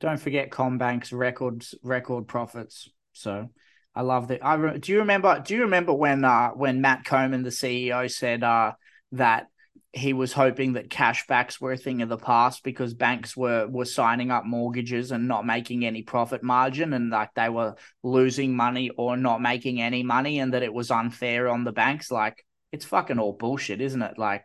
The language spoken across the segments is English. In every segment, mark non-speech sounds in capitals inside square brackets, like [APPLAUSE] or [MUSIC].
Don't forget CommBank's records record profits. So I love that. I re- do you remember? Do you remember when uh when Matt Comyn, the CEO, said uh that he was hoping that cashbacks were a thing of the past because banks were were signing up mortgages and not making any profit margin and like they were losing money or not making any money and that it was unfair on the banks like it's fucking all bullshit isn't it like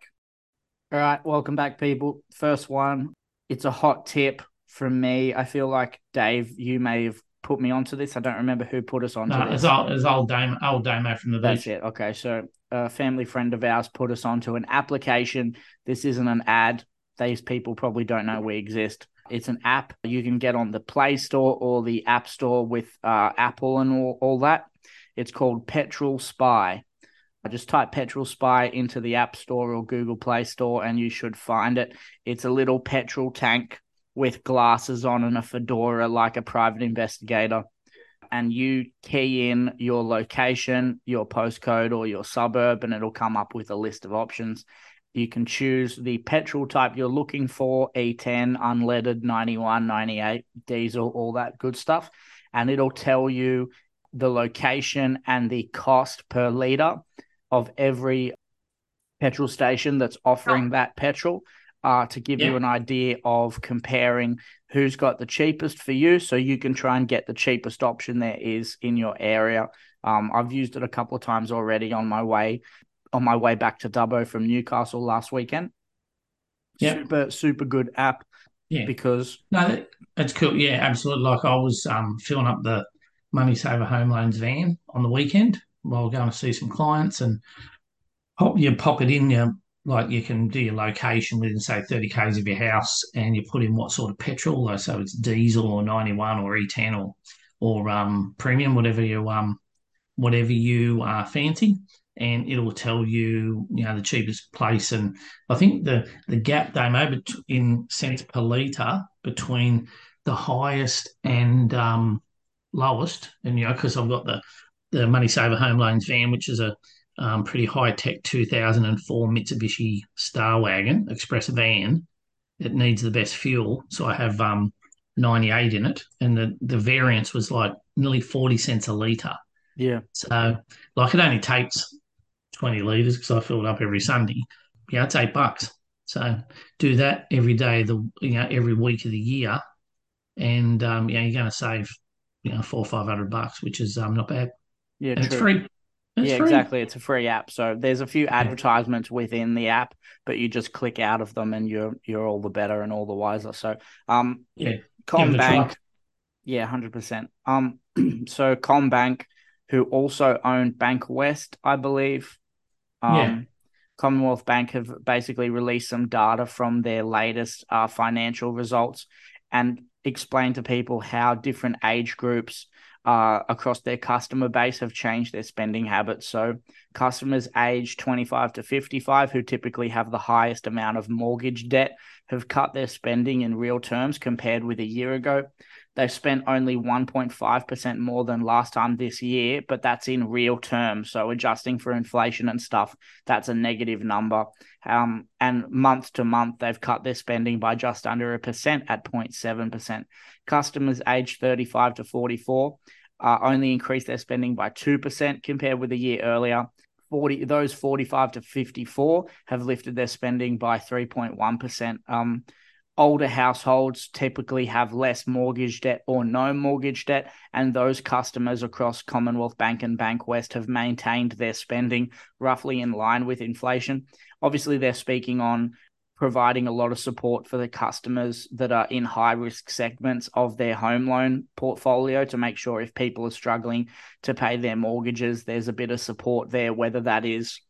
all right welcome back people first one it's a hot tip from me i feel like dave you may have put me onto this i don't remember who put us onto No, this it's old, it's old Damo, old Damo from the that's beach. it. Okay. So a family friend of ours put us onto an application. This isn't an ad. These people probably don't know we exist. It's an app you can get on the Play Store or the App Store with uh, Apple and all, all that. It's called Petrol Spy. I just type Petrol Spy into the App Store or Google Play Store and you should find it. It's a little petrol tank with glasses on and a fedora like a private investigator and you key in your location, your postcode, or your suburb, and it'll come up with a list of options. You can choose the petrol type you're looking for E10, unleaded, 91, 98, diesel, all that good stuff. And it'll tell you the location and the cost per litre of every petrol station that's offering that petrol uh, to give you an idea of comparing who's got the cheapest for you so you can try and get the cheapest option there is in your area um, i've used it a couple of times already on my way on my way back to dubbo from newcastle last weekend Yeah. super super good app Yeah. because No, that, that's cool. Yeah, absolutely. Like I was um, filling up the Money Saver Home Loans van on the weekend while going to see some clients, and pop you pop it in. You like you can do your location within say thirty k's of your house, and you put in what sort of petrol, like, so it's diesel or ninety one or E ten or or um, premium, whatever you um whatever you uh, fancy. And it'll tell you, you know, the cheapest place. And I think the the gap they made in cents per litre between the highest and um, lowest, and you know, because I've got the the Money Saver Home Loans van, which is a um, pretty high tech 2004 Mitsubishi Star Wagon Express van. It needs the best fuel, so I have um, 98 in it, and the the variance was like nearly 40 cents a litre. yeah So, like, it only takes 20 litres because I fill it up every Sunday. Yeah, it's eight bucks. So, do that every day, of the you know, every week of the year, and um, yeah, you're going to save, you know, four or five hundred bucks, which is um, not bad, yeah and it's free. It's yeah, free. exactly. It's a free app. So there's a few advertisements within the app, but you just click out of them and you're you're all the better and all the wiser. So um Yeah, CommBank, yeah, hundred percent. Um [CLEARS THROAT] so CommBank, who also owned Bankwest, I believe. Um Yeah. Commonwealth Bank have basically released some data from their latest uh, financial results and explained to people how different age groups uh, across their customer base have changed their spending habits. So, customers aged 25 to 55, who typically have the highest amount of mortgage debt, have cut their spending in real terms compared with a year ago. They've spent only 1.5% more than last time this year, but that's in real terms. So, adjusting for inflation and stuff, that's a negative number. Um, and month to month, they've cut their spending by just under a percent at 0.7%. Customers aged 35 to 44 uh, only increased their spending by 2% compared with a year earlier. 40 those 45 to 54 have lifted their spending by 3.1%. Um, older households typically have less mortgage debt or no mortgage debt, and those customers across Commonwealth Bank and Bankwest have maintained their spending roughly in line with inflation. Obviously, they're speaking on providing a lot of support for the customers that are in high risk segments of their home loan portfolio to make sure if people are struggling to pay their mortgages, there's a bit of support there, whether that is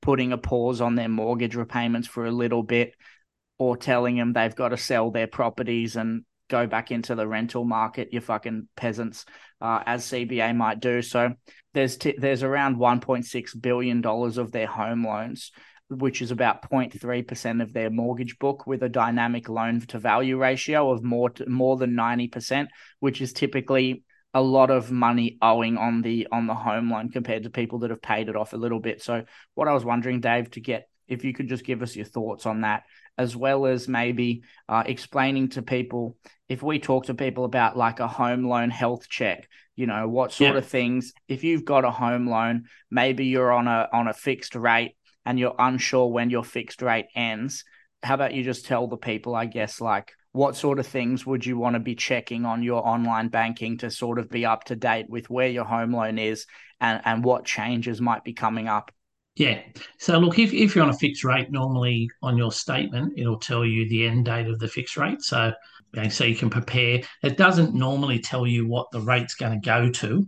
putting a pause on their mortgage repayments for a little bit or telling them they've got to sell their properties and go back into the rental market, you fucking peasants, uh, as CBA might do. So there's t- there's around 1.6 billion dollars of their home loans, which is about 0.3 percent of their mortgage book, with a dynamic loan to value ratio of more to, more than 90 percent, which is typically a lot of money owing on the on the home loan compared to people that have paid it off a little bit. So what I was wondering, Dave, to get if you could just give us your thoughts on that as well as maybe uh, explaining to people if we talk to people about like a home loan health check you know what sort yeah. of things if you've got a home loan maybe you're on a on a fixed rate and you're unsure when your fixed rate ends how about you just tell the people i guess like what sort of things would you want to be checking on your online banking to sort of be up to date with where your home loan is and, and what changes might be coming up? Yeah. So look, if, if you're on a fixed rate, normally on your statement, it'll tell you the end date of the fixed rate. So, so you can prepare. It doesn't normally tell you what the rate's going to go to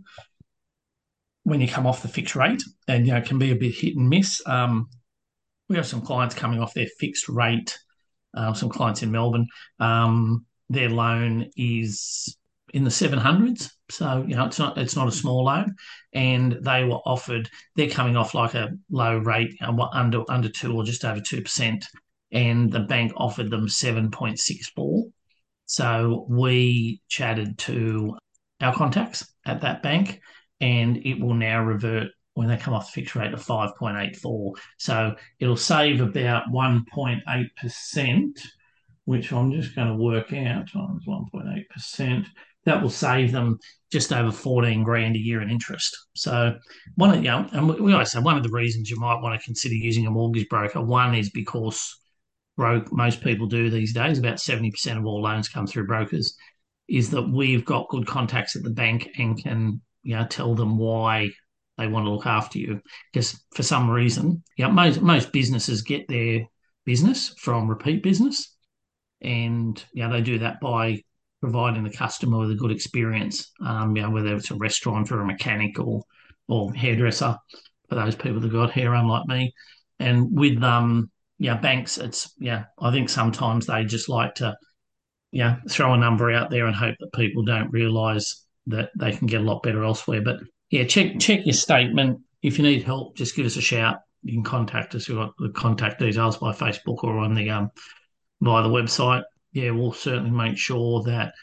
when you come off the fixed rate, and you know can be a bit hit and miss. Um, we have some clients coming off their fixed rate um, some clients in Melbourne. Um, their loan is in the 700s, so you know it's not it's not a small loan, and they were offered. They're coming off like a low rate, under under two or just over two percent, and the bank offered them 7.64. So we chatted to our contacts at that bank, and it will now revert when they come off the fixed rate of 5.84. So it'll save about 1.8%, which I'm just going to work out times 1.8%. That will save them just over 14 grand a year in interest. So one of you know, and we always say one of the reasons you might want to consider using a mortgage broker, one is because most people do these days, about 70% of all loans come through brokers, is that we've got good contacts at the bank and can you know tell them why they want to look after you because for some reason, yeah, most most businesses get their business from repeat business, and yeah, they do that by providing the customer with a good experience. Um, you know, whether it's a restaurant or a mechanic or or hairdresser for those people that got hair, unlike me. And with um, yeah, banks, it's yeah, I think sometimes they just like to yeah throw a number out there and hope that people don't realise that they can get a lot better elsewhere. But yeah, check check your statement. If you need help, just give us a shout. You can contact us. We've got the contact details by Facebook or on the um via the website. Yeah, we'll certainly make sure that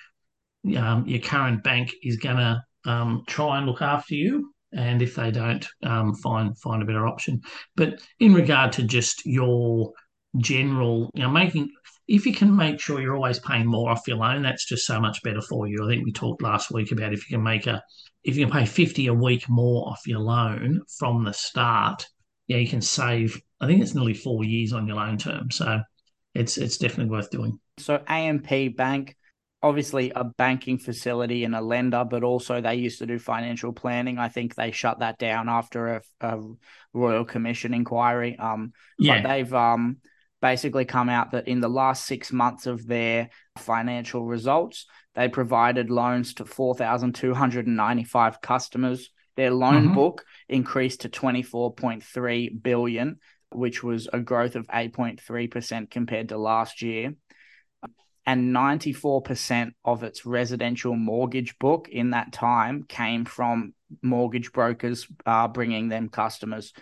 um, your current bank is to um, try and look after you, and if they don't, um, find find a better option. But in regard to just your general, you know, making if you can make sure you're always paying more off your loan, that's just so much better for you. I think we talked last week about if you can make a if you can pay 50 a week more off your loan from the start, yeah, you can save, I think it's nearly four years on your loan term. So it's it's definitely worth doing. So AMP Bank, obviously a banking facility and a lender, but also they used to do financial planning. I think they shut that down after a, a Royal Commission inquiry. Um, yeah. but they've um basically come out that in the last six months of their financial results, they provided loans to 4,295 customers. Their loan mm-hmm. book increased to 24.3 billion, which was a growth of 8.3% compared to last year. And 94% of its residential mortgage book in that time came from mortgage brokers uh, bringing them customers.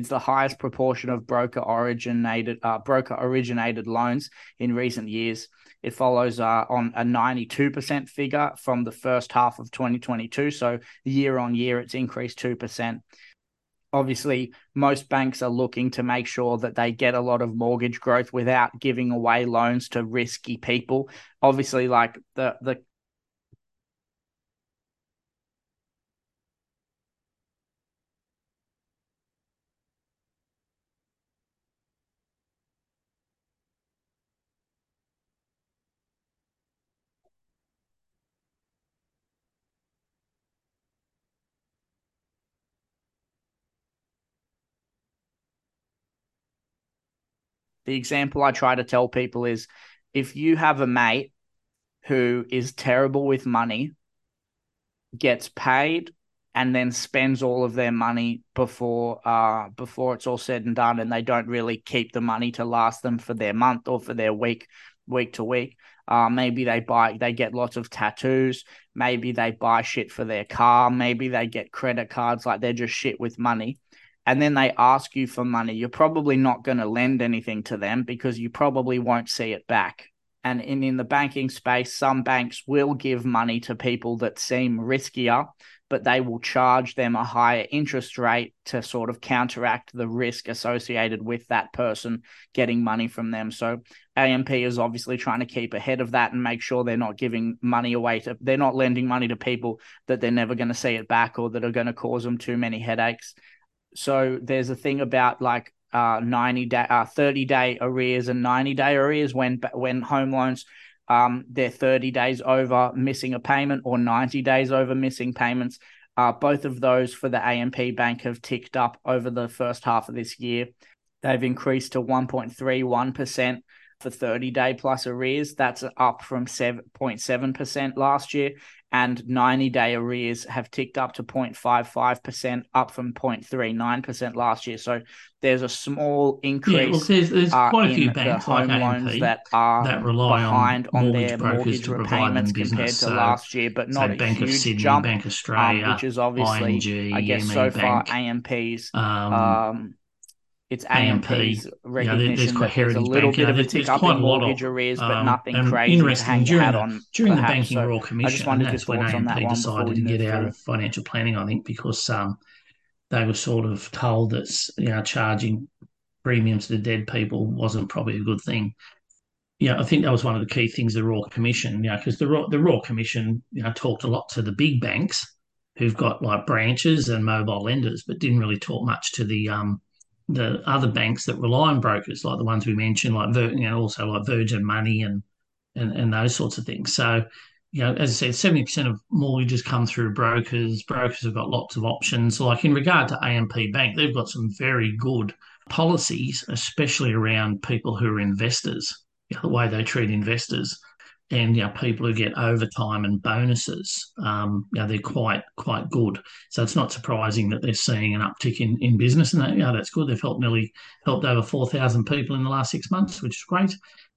It's the highest proportion of broker originated uh, broker originated loans in recent years. It follows uh, on a 92% figure from the first half of 2022. So year on year, it's increased 2%. Obviously, most banks are looking to make sure that they get a lot of mortgage growth without giving away loans to risky people. Obviously, like the the The example I try to tell people is if you have a mate who is terrible with money, gets paid, and then spends all of their money before uh before it's all said and done and they don't really keep the money to last them for their month or for their week week to week uh maybe they buy they get lots of tattoos maybe they buy shit for their car maybe they get credit cards like they're just shit with money and then they ask you for money, you're probably not going to lend anything to them because you probably won't see it back. And in, in the banking space, some banks will give money to people that seem riskier, but they will charge them a higher interest rate to sort of counteract the risk associated with that person getting money from them. So AMP is obviously trying to keep ahead of that and make sure they're not giving money away to they're not lending money to people that they're never going to see it back or that are going to cause them too many headaches. So there's a thing about like uh 90 day uh 30 day arrears and 90 day arrears when when home loans um they're 30 days over missing a payment or 90 days over missing payments uh both of those for the AMP bank have ticked up over the first half of this year. They've increased to 1.31% for 30 day plus arrears. That's up from 7.7% last year and 90 day arrears have ticked up to 0.55%, up from 0.39% last year. So there's a small increase. Yeah, well, there's, there's uh, quite a few banks home like loans that are that rely behind on, on their mortgage repayments compared to so, last year, but not a Bank huge of Sydney, jump, Bank Australia, um, which is obviously, ING, I guess, ME so Bank, far AMP's. Um, Um, it's AMP, AMP's yeah, recognition there's quite there's a little Bank, bit of a tick up quite in a lot of, mortgage arrears, but um, nothing and crazy interesting, during the- on. during the banking So royal commission, just wanted and your that's when AMP that decided to get out of financial planning. I think because um, they were sort of told that you know charging premiums to dead people wasn't probably a good thing. Yeah, I think that was one of the key things the Royal Commission. You know, because the Royal, the Royal Commission, you know, talked a lot to the big banks who've got like branches and mobile lenders, but didn't really talk much to the um, the other banks that rely on brokers, like the ones we mentioned, like Vir- you know, also like Virgin Money and and and those sorts of things. So, you know, as I said, seventy percent of mortgages come through brokers. Brokers have got lots of options. Like in regard to AMP Bank, they've got some very good policies, especially around people who are investors, you know, the way they treat investors. And you know, people who get overtime and bonuses, um, you know, they're quite quite good. So it's not surprising that they're seeing an uptick in, in business, and that, you know, that's good. They've helped nearly helped over four thousand people in the last six months, which is great.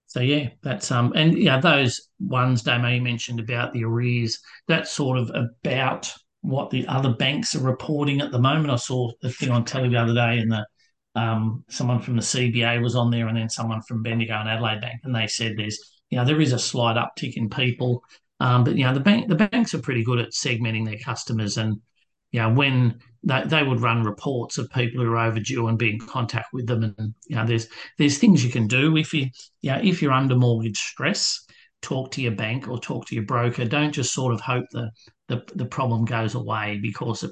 So yeah, that's um, and yeah, those ones Damo you mentioned about the arrears, that's sort of about what the other banks are reporting at the moment. I saw a thing on telly the other day, and the um, someone from the CBA was on there, and then someone from Bendigo and Adelaide Bank, and they said there's you know there is a slight uptick in people, um, but you know the bank the banks are pretty good at segmenting their customers, and you know when they, they would run reports of people who are overdue and be in contact with them, and you know there's there's things you can do if you you know if you're under mortgage stress, talk to your bank or talk to your broker. Don't just sort of hope the the, the problem goes away because it,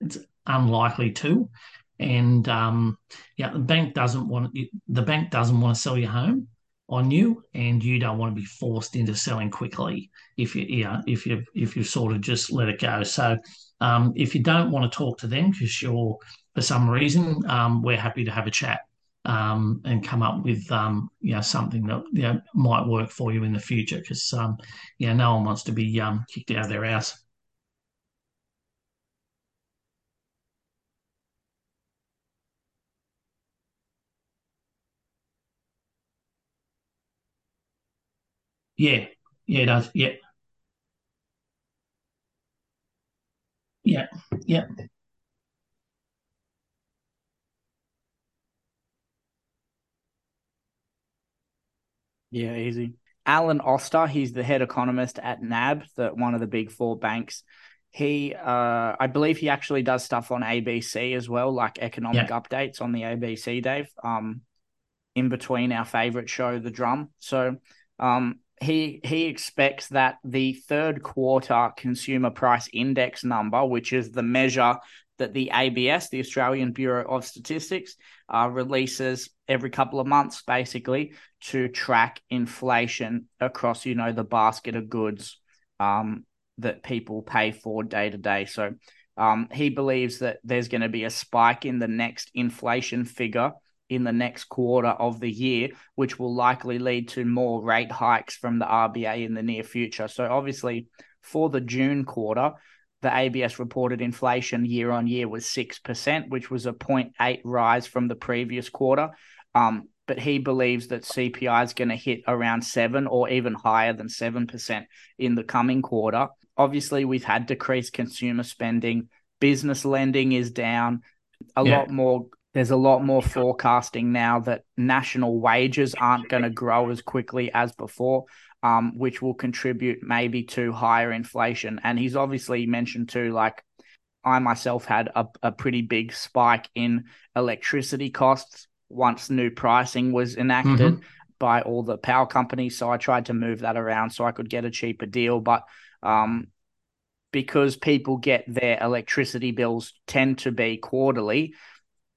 it's unlikely to. And um, yeah, the bank doesn't want the bank doesn't want to sell your home on you, and you don't want to be forced into selling quickly if you yeah if you if you sort of just let it go. So um, if you don't want to talk to them because you're for some reason, um, we're happy to have a chat um, and come up with um, you know something that you know, might work for you in the future because um, you know no one wants to be um, kicked out of their house. Yeah, yeah, it does. Yeah, yeah, yeah, Yeah, easy. Alan Oster, he's the head economist at NAB, the one of the big four banks. He, uh, I believe, he actually does stuff on ABC as well, like economic yeah, updates on the ABC, Dave. Um, in between our favorite show, The Drum. So, um, he he expects that the third quarter consumer price index number, which is the measure that the ABS, the Australian Bureau of Statistics, uh, releases every couple of months, basically to track inflation across, you know, the basket of goods um, that people pay for day to day. So um, he believes that there's going to be a spike in the next inflation figure in the next quarter of the year, which will likely lead to more rate hikes from the RBA in the near future. So obviously, for the June quarter, the ABS reported inflation year on year was 6%, which was a 0.8 rise from the previous quarter. Um, but he believes that CPI is going to hit around 7 or even higher than 7% in the coming quarter. Obviously, we've had decreased consumer spending, business lending is down, a yeah, lot more there's a lot more forecasting now that national wages aren't going to grow as quickly as before, um, which will contribute maybe to higher inflation. And he's obviously mentioned too, like I myself had a, a pretty big spike in electricity costs once new pricing was enacted mm-hmm. by all the power companies. So I tried to move that around so I could get a cheaper deal. But um, because people get their electricity bills tend to be quarterly,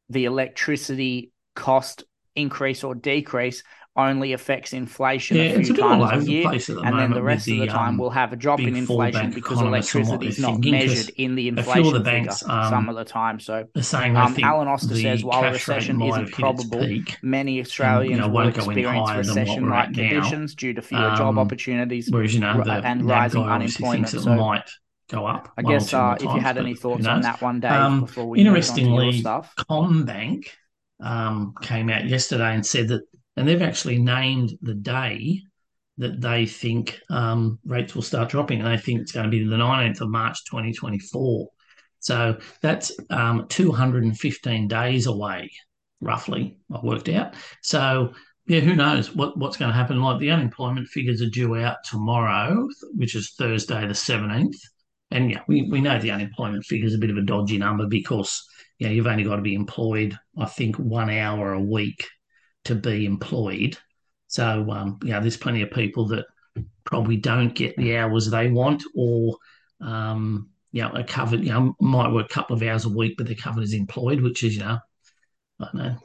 the electricity cost increase or decrease only affects inflation yeah, a few times a year, the and then the rest the, of the time um, we'll have a drop in inflation because electricity is not measured in the inflation the banks, figure um, some of the time. So, saying um, Alan Oster says while a recession isn't probable, peak, many Australians and, you know, will experience recession-like conditions due to fewer job um, opportunities whereas, you know, the, and rising unemployment. So, might go up. I guess uh, if you had any thoughts on that one, Dave, um, before we interestingly, stuff. CommBank um, came out yesterday and said that, and they've actually named the day that they think um, rates will start dropping, and they think it's going to be the 19th of March 2024. So that's um, 215 days away, roughly. I worked out. So yeah, who knows what, what's going to happen? Like the unemployment figures are due out tomorrow, which is Thursday the 17th. And yeah, we, we know the unemployment figure is a bit of a dodgy number because you know, you've only got to be employed, I think, one hour a week to be employed. So, um, you know, there's plenty of people that probably don't get the hours they want or, um, you know, are covered, you know, might work a couple of hours a week, but they're covered as employed, which is, you know, I don't know.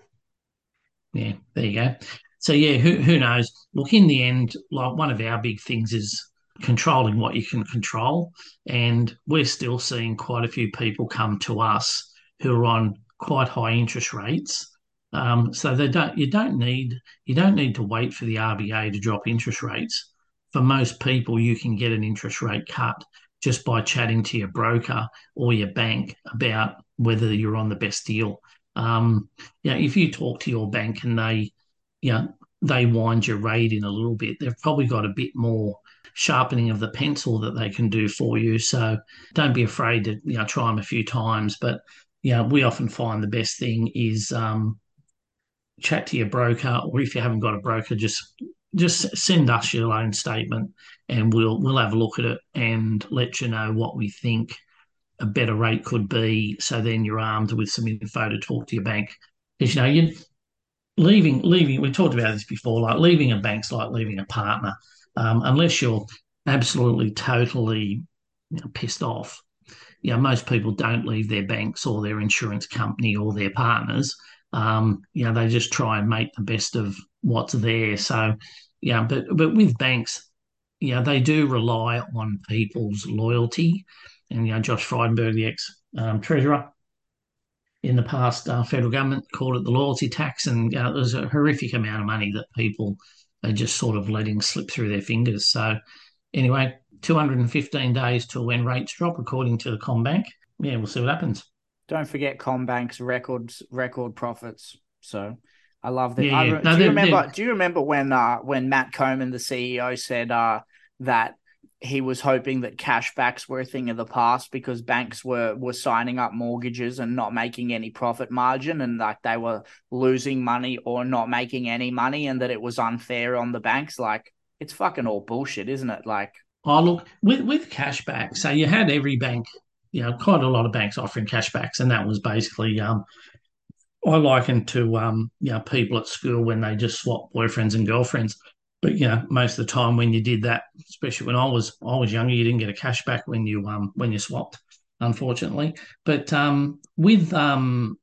Yeah, there you go. So, yeah, who, who knows? Look, in the end, like one of our big things is controlling what you can control. And we're still seeing quite a few people come to us who are on quite high interest rates. Um, so they don't you don't need you don't need to wait for the RBA to drop interest rates. For most people, you can get an interest rate cut just by chatting to your broker or your bank about whether you're on the best deal. Um, if you talk to your bank and they, you know, they wind your rate in a little bit, they've probably got a bit more sharpening of the pencil that they can do for you. So don't be afraid to you know try them a few times. But you know, we often find the best thing is um, chat to your broker, or if you haven't got a broker, just just send us your loan statement, and we'll we'll have a look at it and let you know what we think a better rate could be. So then you're armed with some info to talk to your bank. Because you know you leaving leaving we talked about this before like leaving a bank's like leaving a partner um, unless you're absolutely totally you know, pissed off. You know, most people don't leave their banks or their insurance company or their partners. Um, you know, they just try and make the best of what's there. So, yeah, but but with banks, you know, they do rely on people's loyalty. And you know, Josh Frydenberg, the ex um, treasurer, in the past, uh, federal government called it the loyalty tax, and uh, was a horrific amount of money that people are just sort of letting slip through their fingers. So, anyway, 215 days till when rates drop, according to the CommBank. Yeah, we'll see what happens. Don't forget CommBank's records record profits. So I love that. Yeah, yeah. No, do you remember? Do you remember when uh, when Matt Comyn, the CEO, said uh, that he was hoping that cashbacks were a thing of the past because banks were were signing up mortgages and not making any profit margin and like they were losing money or not making any money and that it was unfair on the banks. Like it's fucking all bullshit isn't it? Like oh look with with cashback so you had every bank you know quite a lot of banks offering cashbacks and that was basically um I liken to um, you know people at school when they just swap boyfriends and girlfriends but you know, most of the time when you did that, especially when I was I was younger, you didn't get a cash back when you um when you swapped, unfortunately. But um with um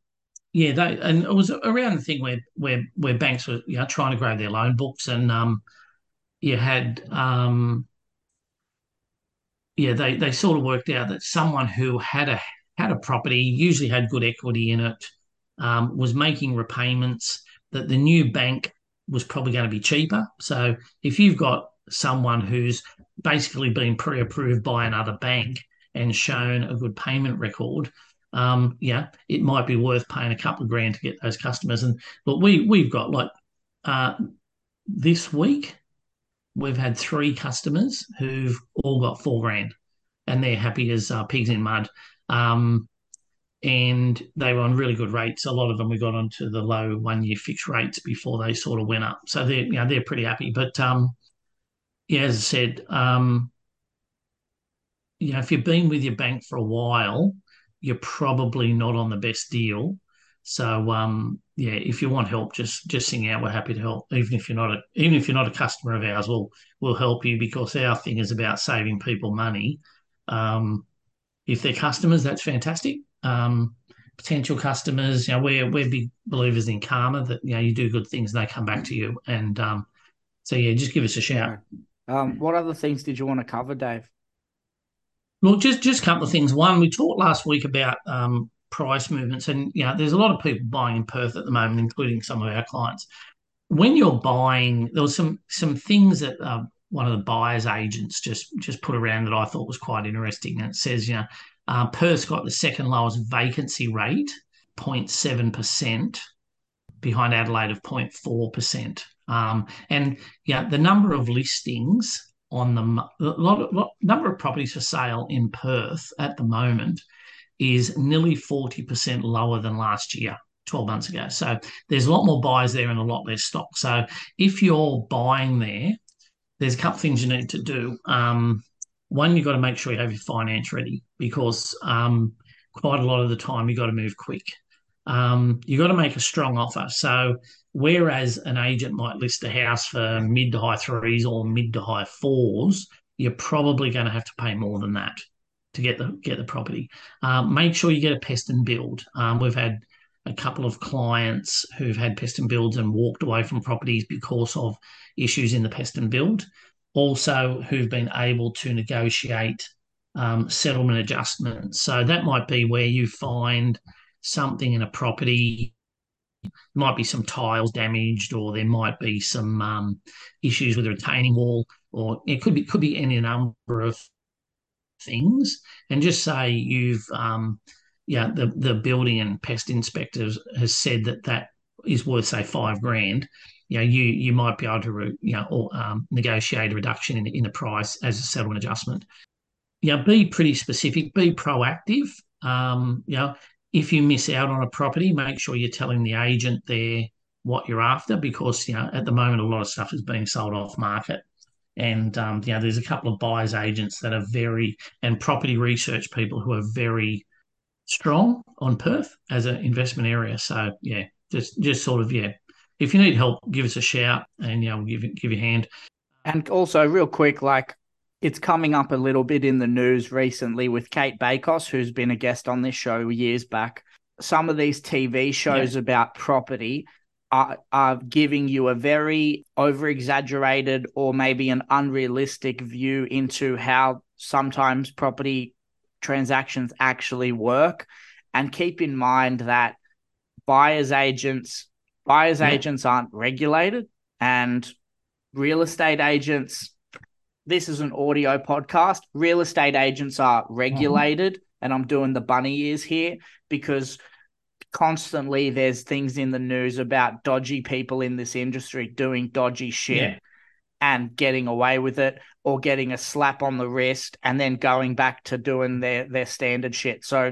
yeah, they and it was around the thing where where where banks were you know trying to grow their loan books and um you had um yeah they they sort of worked out that someone who had a had a property usually had good equity in it um, was making repayments that the new bank was probably going to be cheaper. So if you've got someone who's basically been pre-approved by another bank and shown a good payment record, um, yeah, it might be worth paying a couple of grand to get those customers. And look, we we've got like uh, this week we've had three customers who've all got four grand, and they're happy as uh, pigs in mud. Um, and they were on really good rates. A lot of them we got onto the low one year fixed rates before they sort of went up. So they're you know they're pretty happy. But um, yeah, as I said, um, you know, if you've been with your bank for a while, you're probably not on the best deal. So um, yeah, if you want help, just just sing out. We're happy to help, even if you're not a even if you're not a customer of ours. We'll we'll help you because our thing is about saving people money. Um, if they're customers, that's fantastic. Um, potential customers, you know, we're we're big believers in karma that you know you do good things and they come back to you. And um, so yeah, just give us a shout. Um, what other things did you want to cover, Dave? Well, just just a couple of things. One, we talked last week about um, price movements, and you know, there's a lot of people buying in Perth at the moment, including some of our clients. When you're buying, there was some some things that uh, one of the buyers agents just just put around that I thought was quite interesting. And it says, you know, uh, Perth's got the second lowest vacancy rate, 0.7 percent, behind Adelaide of 0.4 percent. Um, and yeah, the number of listings on the lot, lot, number of properties for sale in Perth at the moment is nearly 40% lower than last year. 12 months ago. So there's a lot more buyers there and a lot less stock. So if you're buying there, there's a couple things you need to do. Um, one, you've got to make sure you have your finance ready because um, quite a lot of the time you've got to move quick. Um, you've got to make a strong offer. So Whereas an agent might list a house for mid to high threes or mid to high fours, you're probably going to have to pay more than that to get the get the property. Um, make sure you get a pest and build. Um, we've had a couple of clients who've had pest and builds and walked away from properties because of issues in the pest and build. Also, who've been able to negotiate um, settlement adjustments. So that might be where you find something in a property might be some tiles damaged, or there might be some um, issues with the retaining wall, or it could be could be any number of things. And just say you've um, yeah the the building and pest inspectors has said that that is worth say five grand. You know, you you might be able to you know or um, negotiate a reduction in in the price as a settlement adjustment. You know, be pretty specific, be proactive. Um, you know, if you miss out on a property, make sure you're telling the agent there what you're after because you know at the moment a lot of stuff is being sold off market. And um, you know, there's a couple of buyers agents that are very and property research people who are very strong on Perth as an investment area. So yeah, just just sort of yeah. If you need help, give us a shout and you know, we'll give give you a hand. And also, real quick, like it's coming up a little bit in the news recently with Cate Bakos, who's been a guest on this show years back. Some of these TV shows yeah. about property are, are giving you a very over exaggerated or maybe an unrealistic view into how sometimes property transactions actually work. And keep in mind that buyers agents buyers yeah. agents aren't regulated and real estate agents this is an audio podcast. Real estate agents are regulated, mm-hmm. and I'm doing the bunny ears here because constantly there's things in the news about dodgy people in this industry doing dodgy shit yeah. and getting away with it or getting a slap on the wrist and then going back to doing their their standard shit. So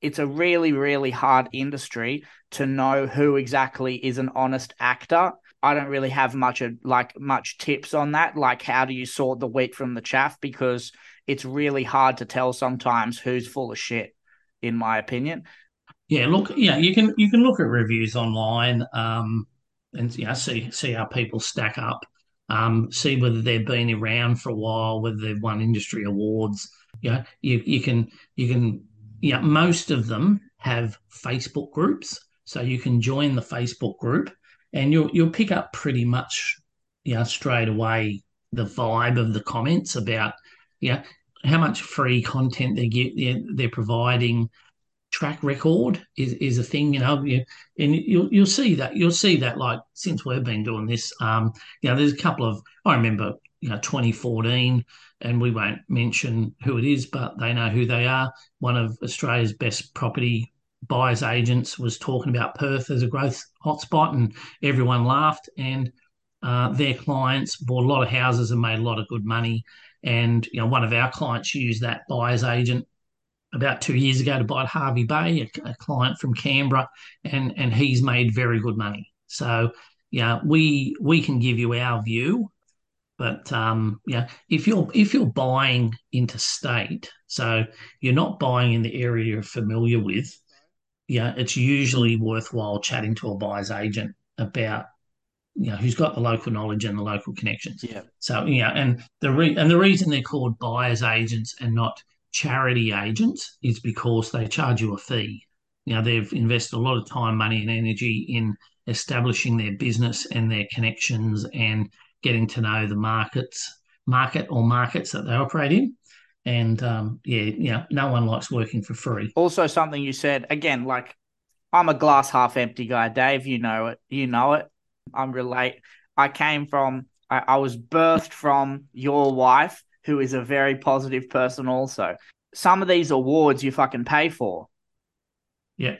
it's a really really hard industry to know who exactly is an honest actor I don't really have much of like much tips on that. Like, how do you sort the wheat from the chaff? Because it's really hard to tell sometimes who's full of shit, in my opinion. Yeah, look, yeah, you can you can look at reviews online, um, and know, see see how people stack up, um, see whether they've been around for a while, whether they've won industry awards. Yeah, you know, you you can you can yeah, most of them have Facebook groups, so you can join the Facebook group and you'll you'll pick up pretty much you know straight away the vibe of the comments about you know how much free content they get they're, they're providing. Track record is, is a thing you know you, and you'll you'll see that you'll see that like since we've been doing this um you know there's a couple of I remember you know 2014 and we won't mention who it is but they know who they are one of Australia's best property buyers agents was talking about Perth as a growth hotspot, and everyone laughed. And uh, their clients bought a lot of houses and made a lot of good money. And you know, one of our clients used that buyer's agent about two years ago to buy at Hervey Bay, a, a, client from Canberra, and and he's made very good money. So yeah, we we can give you our view, but um, yeah, if you're if you're buying interstate, so you're not buying in the area you're familiar with, yeah, it's usually worthwhile chatting to a buyer's agent about you know who's got the local knowledge and the local connections. Yeah. So yeah, and the re- and the reason they're called buyers agents and not charity agents is because they charge you a fee. You know, they've invested a lot of time, money, and energy in establishing their business and their connections and getting to know the markets, market or markets that they operate in. And um, yeah, you know, no one likes working for free. Also, something you said again, like I'm a glass half empty guy, Dave. You know it. You know it. I'm relate. I came from. I, I was birthed from your wife, who is a very positive person. Also, some of these awards you fucking pay for. Yeah.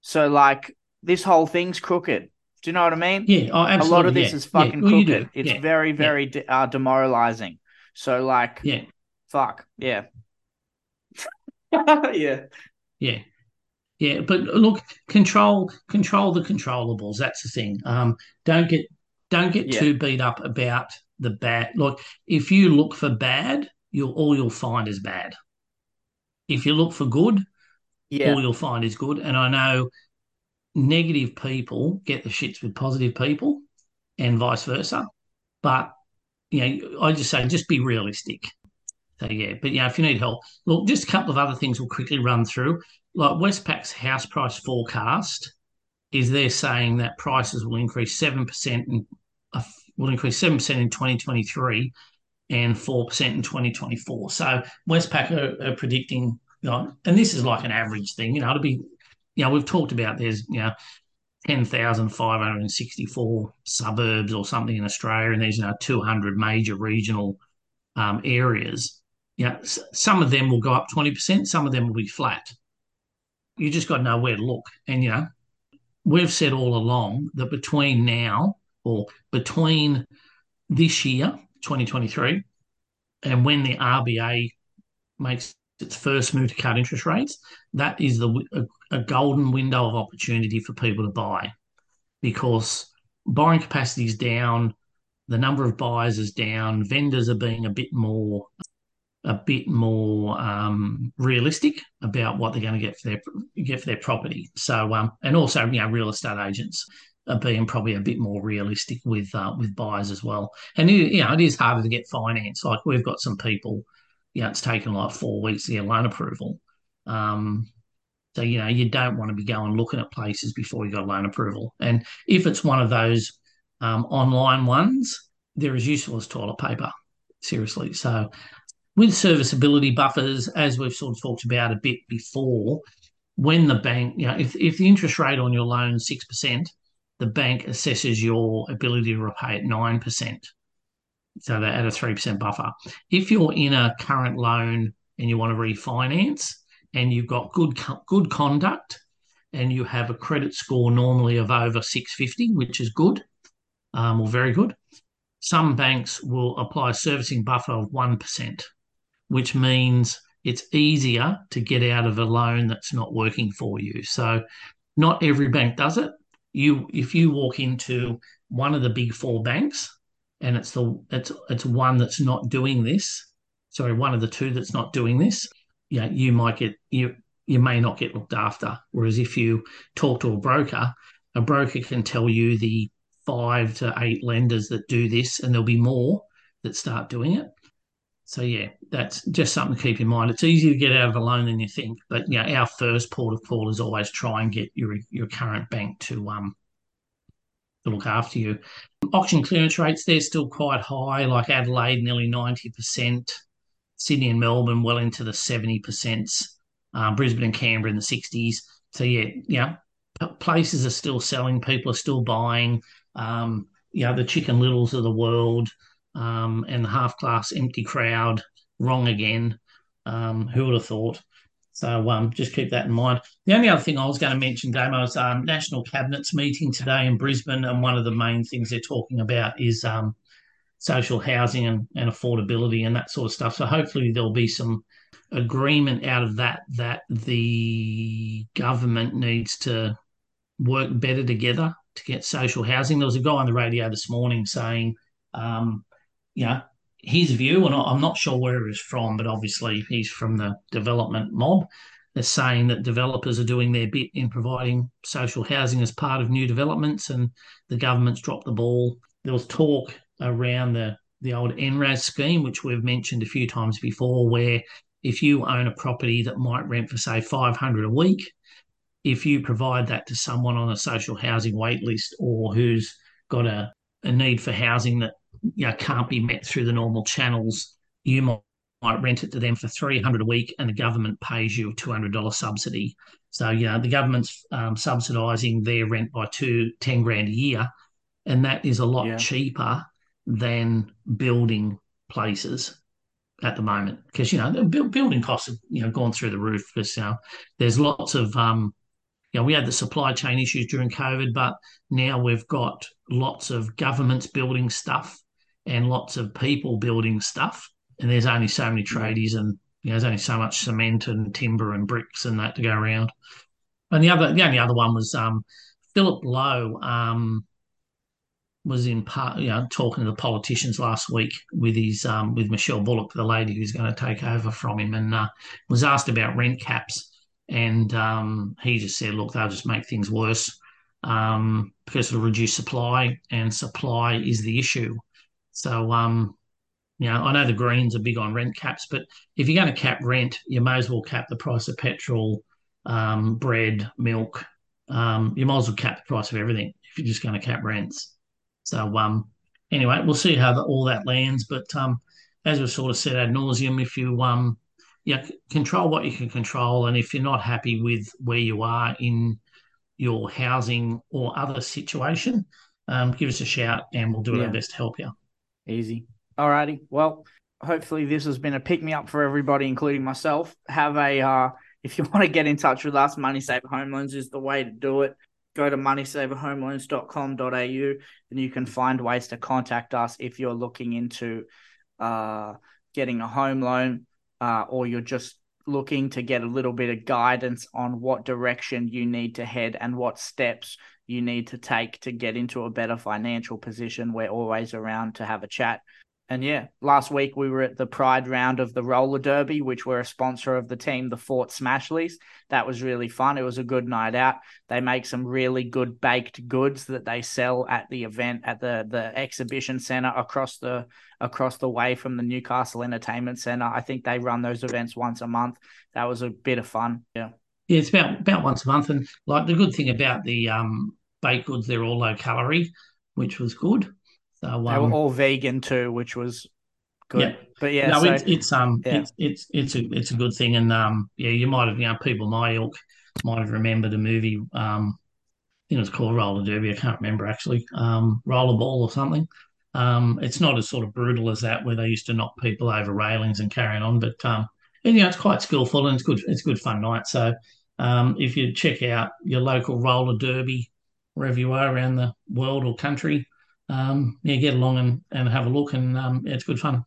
So like this whole thing's crooked. Do you know what I mean? Yeah, oh, absolutely. A lot of this yeah. is fucking yeah. well, crooked. It's yeah. very, very de- uh, demoralizing. So, like, yeah, fuck, yeah, [LAUGHS] yeah, yeah, yeah. But look, control, control the controllables. That's the thing. Um, don't get, don't get Yeah. too beat up about the bad. Look, if you look for bad, you'll all you'll find is bad. If you look for good, yeah, all you'll find is good. And I know negative people get the shits with positive people and vice versa. But, you know, I just say just be realistic. So, yeah, but, yeah, if you need help, look, just a couple of other things we'll quickly run through. Like Westpac's house price forecast is they're saying that prices will increase 7% and uh, will increase 7% in 2023 and 4% in 2024. So Westpac are, are predicting, you know, and this is like an average thing, you know, it'll be you know, we've talked about there's, you know, 10,564 suburbs or something in Australia, and there's, you know, 200 major regional um, areas. You know, some of them will go up 20%, some of them will be flat. You just got to know where to look. And, you know, we've said all along that between now or between this year, 2023, and when the RBA makes its first move to cut interest rates, that is the a, golden window of opportunity for people to buy because borrowing capacity is down, the number of buyers is down, vendors are being a bit more a bit more um, realistic about what they're going to get for their get for their property. So um, and also you know real estate agents are being probably a bit more realistic with uh, with buyers as well. And you know it is harder to get finance. Like we've got some people, you know, it's taken like four weeks to get loan approval. Um, so, you know, you don't want to be going looking at places before you got loan approval. And if it's one of those um, online ones, they're as useful as toilet paper, seriously. So, with serviceability buffers, as we've sort of talked about a bit before, when the bank, you know, if, if the interest rate on your loan is 6%, the bank assesses your ability to repay at 9%. So they add a 3% buffer. If you're in a current loan and you want to refinance, and you've got good good conduct and you have a credit score normally of over 650, which is good um, or very good, some banks will apply a servicing buffer of 1%, which means it's easier to get out of a loan that's not working for you. So not every bank does it. You if you walk into one of the big four banks and it's the it's it's one that's not doing this, sorry, one of the two that's not doing this, you know, you might get you you may not get looked after. Whereas if you talk to a broker, a broker can tell you the five to eight lenders that do this, and there'll be more that start doing it. So yeah, that's just something to keep in mind. It's easier to get out of a loan than you think, but you know, our first port of call is always try and get your your current bank to um to look after you. Auction clearance rates they're still quite high, like Adelaide nearly ninety percent. Sydney and Melbourne well into the 70%, um, Brisbane and Canberra in the 60s. So, yeah, yeah, places are still selling, people are still buying. Um, the chicken littles of the world um, and the half class empty crowd, wrong again. Um, who would have thought? So um, just keep that in mind. The only other thing I was going to mention, Damo, is um, National Cabinet's meeting today in Brisbane, and one of the main things they're talking about is social housing and, and affordability and that sort of stuff. So hopefully there'll be some agreement out of that that the government needs to work better together to get social housing. There was a guy on the radio this morning saying, um, you know, his view, and I'm not sure where he's from, but obviously he's from the development mob. They're saying that developers are doing their bit in providing social housing as part of new developments, and the government's dropped the ball. There was talk around the the old NRAS scheme, which we've mentioned a few times before, where if you own a property that might rent for say 500 a week, if you provide that to someone on a social housing wait list or who's got a, a need for housing that you know can't be met through the normal channels, you might, might rent it to them for 300 a week and the government pays you a $200 subsidy. So, you know, the government's um, subsidising their rent by two, 10 grand a year. And that is a lot yeah. cheaper than building places at the moment. Because you know the building costs have you know gone through the roof because you know there's lots of um you know we had the supply chain issues during covid but now we've got lots of governments building stuff and lots of people building stuff. And there's only so many tradies and you know, there's only so much cement and timber and bricks and that to go around. And the other the only other one was um Philip Lowe um was in part, you know, talking to the politicians last week with his um, with Michelle Bullock, the lady who's going to take over from him, and uh, was asked about rent caps, and um, he just said, "Look, they'll just make things worse um, because it'll reduce supply, and supply is the issue." So, um, you know, I know the Greens are big on rent caps, but if you're going to cap rent, you may as well cap the price of petrol, um, bread, milk. Um, you might as well cap the price of everything if you're just going to cap rents. So um, anyway, we'll see how the, all that lands. But um, as we've sort of said ad nauseum, if you um, yeah, control what you can control, and if you're not happy with where you are in your housing or other situation, um, give us a shout, and we'll do yeah. our best to help you. Easy. Alrighty. Well, hopefully this has been a pick me up for everybody, including myself. Have a uh, if you [LAUGHS] want to get in touch with us, Money Saver Home Loans is the way to do it go to moneysaverhomeloans.com.au and you can find ways to contact us if you're looking into uh, getting a home loan uh, or you're just looking to get a little bit of guidance on what direction you need to head and what steps you need to take to get into a better financial position. We're always around to have a chat. And yeah, last week we were at the Pride round of the roller derby, which we're a sponsor of the team, the Fort Smashleys. That was really fun. It was a good night out. They make some really good baked goods that they sell at the event at the the exhibition center across the across the way from the Newcastle Entertainment Center. I think they run those events once a month. That was a bit of fun. Yeah. Yeah, it's about about once a month. And like the good thing about the um baked goods, they're all low calorie, which was good. So um, they were all vegan too, which was good. Yeah. But yeah, no, so, it's, it's um yeah. it's it's it's a it's a good thing, and um yeah, you might have you know people my ilk might have remembered a movie um I think it was called Roller Derby. I can't remember actually. Um, Rollerball or something. Um, it's not as sort of brutal as that where they used to knock people over railings and carrying on, but um, and, you know, it's quite skillful and it's good. It's good fun night. So um, if you check out your local roller derby wherever you are around the world or country, um, yeah, get along and, and have a look, and um, it's good fun.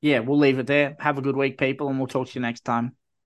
Yeah, we'll leave it there. Have a good week, people, and we'll talk to you next time.